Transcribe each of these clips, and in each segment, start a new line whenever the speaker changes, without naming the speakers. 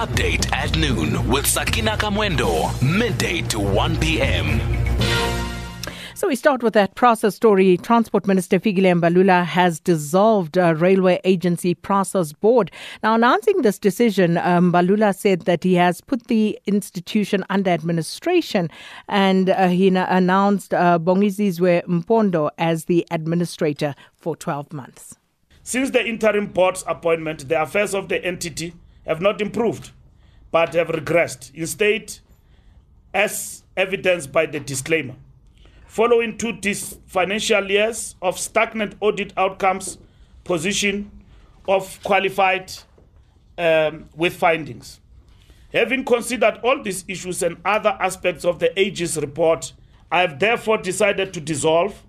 Update at noon with Sakina Kamwendo, midday to 1 p.m.
So we start with that PRASA story. Transport Minister Fikile Mbalula has dissolved uh, Railway Agency PRASA's board. Now, announcing this decision, um, Mbalula said that he has put the institution under administration and uh, he announced uh, Bongisizwe Mpondo as the administrator for 12 months.
Since the interim board's appointment, the affairs of the entity have not improved but have regressed. Instead, as evidenced by the disclaimer, following two dis- financial years of stagnant audit outcomes, position of qualified um, with findings. Having considered all these issues and other aspects of the AG's report, I have therefore decided to dissolve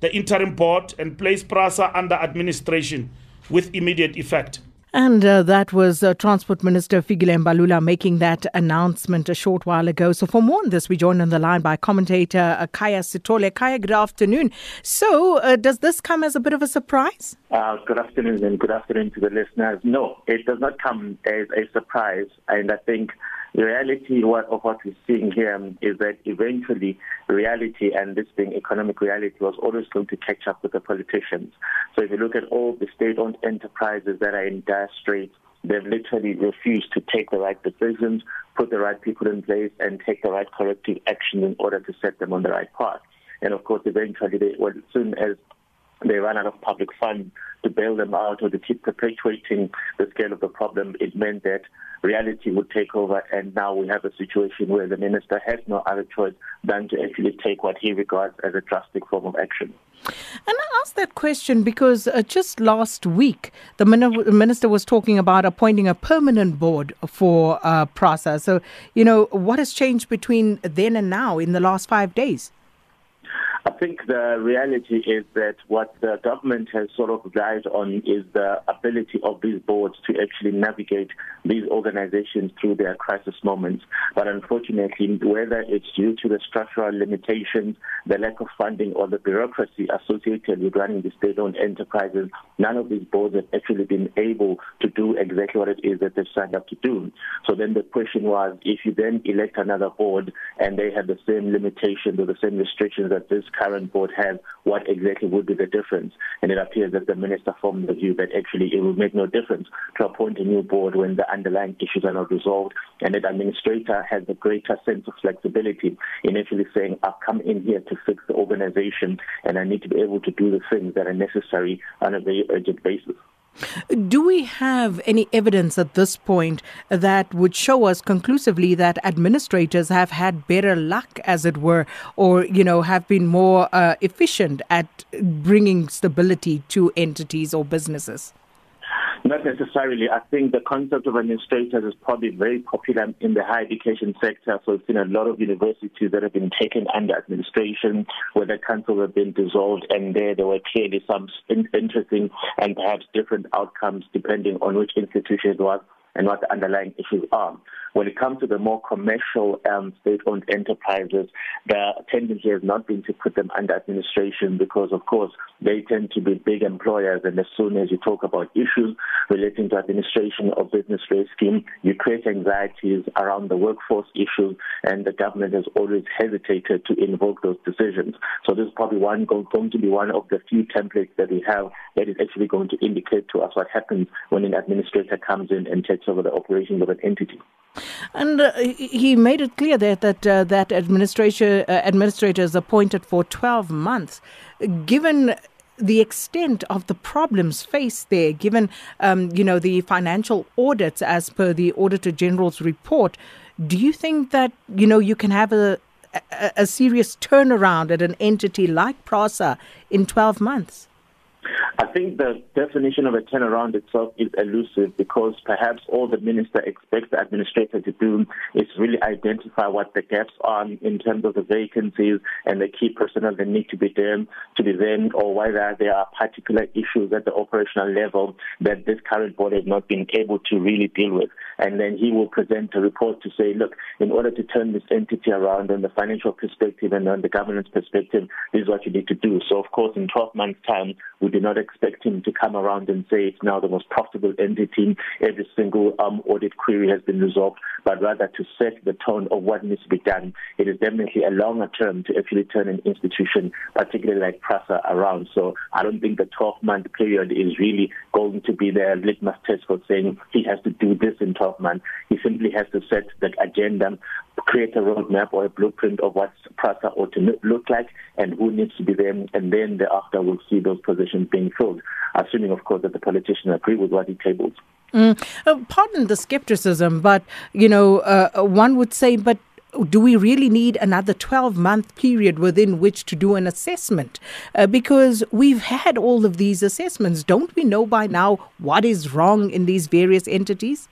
the interim board and place PRASA under administration with immediate effect.
And uh, that was uh, Transport Minister Fikile Mbalula making that announcement a short while ago. So for more on this, we joined on the line by commentator uh, Khaya Sithole. Khaya, good afternoon. So uh, does this come as a bit of a surprise?
Uh, good afternoon and good afternoon to the listeners. No, it does not come as a surprise. And I think the reality of what we're seeing here is that eventually reality and this being economic reality was always going to catch up with the politicians. So if you look at all the state-owned enterprises that are in dire straits, they've literally refused to take the right decisions, put the right people in place, and take the right corrective action in order to set them on the right path. And of course, eventually, they, well, as soon as they ran out of public funds to bail them out or to keep perpetuating the scale of the problem, it meant that reality would take over. And now we have a situation where the minister has no other choice than to actually take what he regards as a drastic form of action.
And I ask that question because uh, just last week, the minister was talking about appointing a permanent board for uh, PRASA. So, you know, what has changed between then and now in the last five days?
I think the reality is that what the government has sort of relied on is the ability of these boards to actually navigate these organizations through their crisis moments. But unfortunately, whether it's due to the structural limitations, the lack of funding, or the bureaucracy associated with running the state-owned enterprises, none of these boards have actually been able to do exactly what it is that they've signed up to do. So then the question was, if you then elect another board and they have the same limitations or the same restrictions that this current board has, what exactly would be the difference? And it appears that the minister formed the view that actually it would make no difference to appoint a new board when the underlying issues are not resolved, and that administrator has a greater sense of flexibility in actually saying, I've come in here to fix the organization, and I need to be able to do the things that are necessary on a very urgent basis.
Do we have any evidence at this point that would show us conclusively that administrators have had better luck, as it were, or you know have been more uh, efficient at bringing stability to entities or businesses?
Not necessarily. I think the concept of administrators is probably very popular in the higher education sector. So we've seen a lot of universities that have been taken under administration, where the councils have been dissolved, and there there were clearly some interesting and perhaps different outcomes depending on which institution it was and what the underlying issues are. When it comes to the more commercial um, state-owned enterprises, the tendency has not been to put them under administration because, of course, they tend to be big employers, and as soon as you talk about issues relating to administration of business rescue scheme, you create anxieties around the workforce issues, and the government has always hesitated to invoke those decisions. So this is probably one going to be one of the few templates that we have that is actually going to indicate to us what happens when an administrator comes in and takes over the operations of an entity.
And uh, he made it clear that that uh, that administration uh, administrators appointed for 12 months, given the extent of the problems faced there, given um, you know the financial audits as per the Auditor General's report, do you think that you know you can have a a, a serious turnaround at an entity like PRASA in 12 months?
I think the definition of a turnaround itself is elusive because perhaps all the minister expects the administrator to do is really identify what the gaps are in terms of the vacancies and the key personnel that need to be there to be then or whether there are particular issues at the operational level that this current board has not been able to really deal with. And then he will present a report to say, look, in order to turn this entity around on the financial perspective and on the governance perspective, this is what you need to do. So of course in 12 months time, we do not expect him to come around and say it's now the most profitable entity. Every single um, audit query has been resolved, but rather to set the tone of what needs to be done. It is definitely a longer term to actually turn an institution, particularly like PRASA, around. So I don't think the 12 month period is really going to be the litmus test for saying he has to do this in 12 months. He simply has to set the agenda, create a roadmap or a blueprint of what PRASA ought to look like and who needs to be there, and then thereafter we'll see those positions being filled, assuming, of course, that the politicians agree with what he tables.
Mm. Uh, pardon the skepticism, but you know, uh, one would say, but do we really need another 12 month period within which to do an assessment? Uh, because we've had all of these assessments. Don't we know by now what is wrong in these various entities?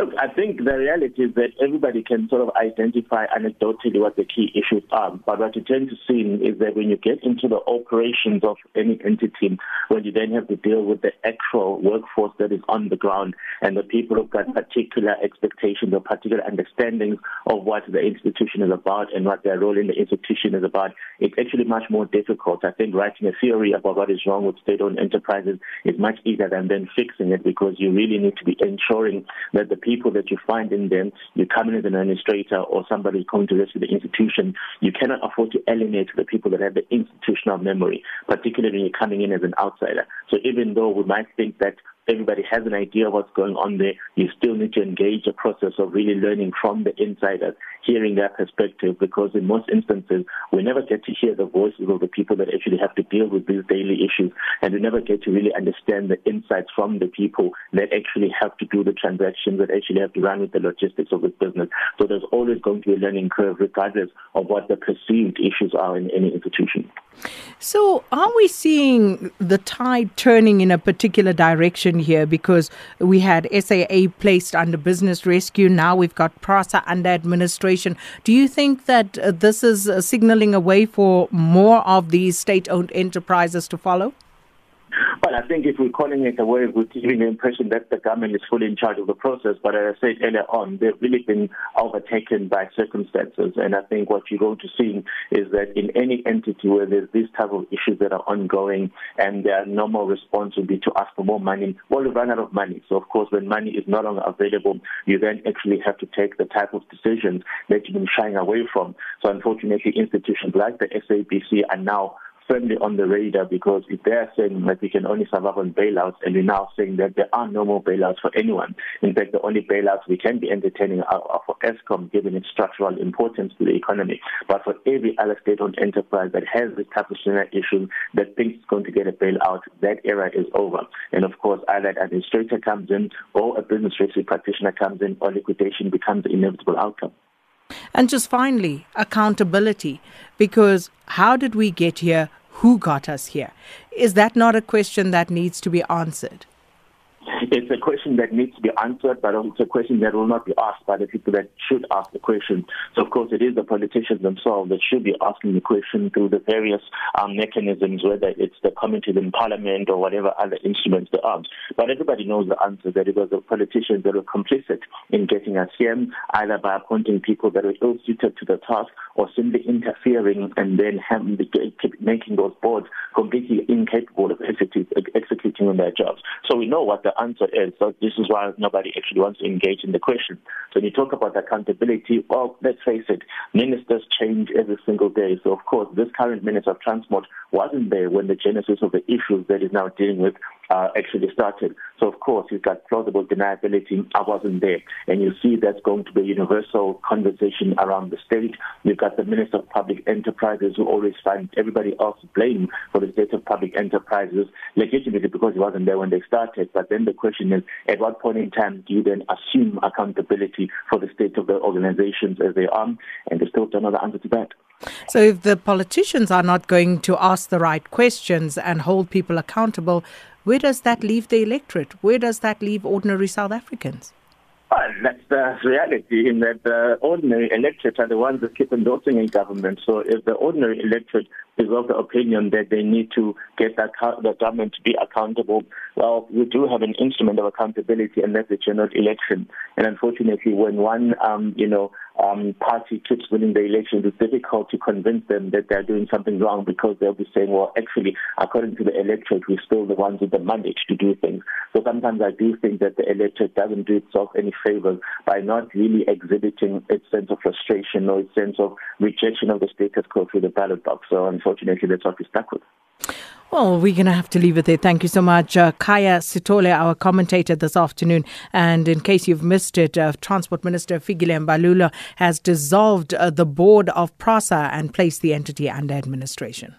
I think the reality is that everybody can sort of identify anecdotally what the key issues are. But what you tend to see is that when you get into the operations of any entity, when you then have to deal with the actual workforce that is on the ground and the people who've got particular expectations or particular understandings of what the institution is about and what their role in the institution is about, it's actually much more difficult. I think writing a theory about what is wrong with state-owned enterprises is much easier than then fixing it because you really need to be ensuring that the people that you find in them, you come in as an administrator or somebody coming to rescue the institution, you cannot afford to alienate the people that have the institutional memory, particularly when you're coming in as an outsider. So even though we might think that everybody has an idea of what's going on there, you still need to engage a process of really learning from the insiders, hearing their perspective, because in most instances, we never get to hear the voices of the people that actually have to deal with these daily issues, and we never get to really understand the insights from the people that actually have to do the transactions, that actually have to run with the logistics of the business. So there's always going to be a learning curve, regardless of what the perceived issues are in any institution.
So, are we seeing the tide turning in a particular direction here? Because we had SAA placed under business rescue, now we've got PRASA under administration. Do you think that uh, this is uh, signaling a way for more of these state owned enterprises to follow?
Well, I think if we're calling it a way, we're giving the impression that the government is fully in charge of the process. But as I said earlier on, they've really been overtaken by circumstances. And I think what you're going to see is that in any entity where there's these type of issues that are ongoing and their normal response would be to ask for more money, well, you run out of money. So, of course, when money is no longer available, you then actually have to take the type of decisions that you've been shying away from. So, unfortunately, institutions like the SABC are now firmly on the radar because if they're saying that we can only survive on bailouts and we're now saying that there are no more bailouts for anyone. In fact, the only bailouts we can be entertaining are, are for Eskom given its structural importance to the economy. But for every other state-owned enterprise that has this type of issue that thinks it's going to get a bailout, that era is over. And of course, either an administrator comes in or a business rescue practitioner comes in or liquidation becomes the inevitable outcome.
And just finally, accountability. Because how did we get here? Who got us here? Is that not a question that needs to be answered?
It's a question that needs to be answered, but it's a question that will not be asked by the people that should ask the question. So, of course, it is the politicians themselves that should be asking the question through the various um, mechanisms, whether it's the committees in parliament or whatever other instruments there are. But everybody knows the answer that it was the politicians that were complicit in getting us here, either by appointing people that were ill suited to the task or simply interfering and then having making those boards completely incapable of executing on their jobs. So we know what the answer is. So this is why nobody actually wants to engage in the question. So when you talk about accountability, well, let's face it, ministers change every single day. So of course, this current minister of transport wasn't there when the genesis of the issues that is now dealing with uh, actually started. So of course, he's got plausible deniability. I wasn't there, and you see that's going to be a universal conversation around the state. We've got the Minister of Public Enterprises who always finds everybody else blame for the state of public enterprises, legitimately because he wasn't there when they started. But then the question is, at what point in time do you then assume accountability for the state of the organizations as they are? And there's still another answer to that.
So, if the politicians are not going to ask the right questions and hold people accountable, where does that leave the electorate? Where does that leave ordinary South Africans?
Well, that's the reality in that the ordinary electorate are the ones that keep endorsing a government. So if the ordinary electorate is of the opinion that they need to get the government to be accountable, well, we do have an instrument of accountability, and that's the general election. And unfortunately, when one, um, you know, um, party keeps winning the elections, it's difficult to convince them that they're doing something wrong because they'll be saying, well, actually, according to the electorate, we're still the ones with the mandate to do things. So sometimes I do think that the electorate doesn't do itself any favors by not really exhibiting its sense of frustration or its sense of rejection of the status quo through the ballot box. So unfortunately, that's what we're stuck with.
Well, we're going to have to leave it there. Thank you so much. Uh, Khaya Sithole, our commentator this afternoon. And in case you've missed it, uh, Transport Minister Fikile Mbalula has dissolved uh, the board of PRASA and placed the entity under administration.